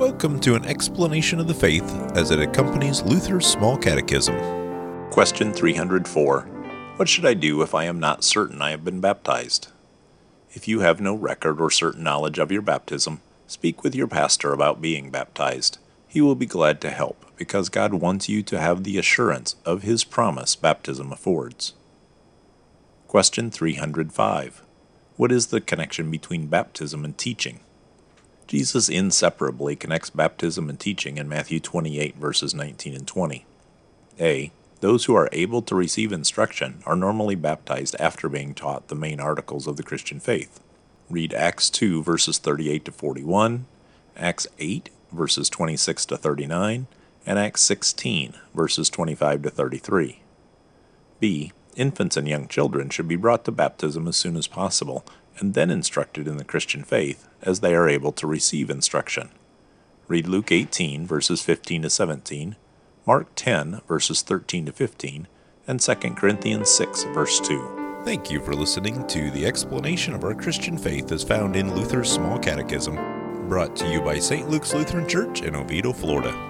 Welcome to an explanation of the faith as it accompanies Luther's Small Catechism. Question 304 What should I do if I am not certain I have been baptized? If you have no record or certain knowledge of your baptism, speak with your pastor about being baptized. He will be glad to help because God wants you to have the assurance of His promise baptism affords. Question 305 What is the connection between baptism and teaching? Jesus inseparably connects baptism and teaching in Matthew 28, verses 19 and 20. A. Those who are able to receive instruction are normally baptized after being taught the main articles of the Christian faith. Read Acts 2, verses 38 to 41, Acts 8, verses 26 to 39, and Acts 16, verses 25 to 33. B. Infants and young children should be brought to baptism as soon as possible and then instructed in the Christian faith as they are able to receive instruction. Read Luke 18, verses 15 to 17, Mark 10, verses 13 to 15, and 2 Corinthians 6, verse 2. Thank you for listening to the explanation of our Christian faith as found in Luther's Small Catechism, brought to you by St. Luke's Lutheran Church in Oviedo, Florida.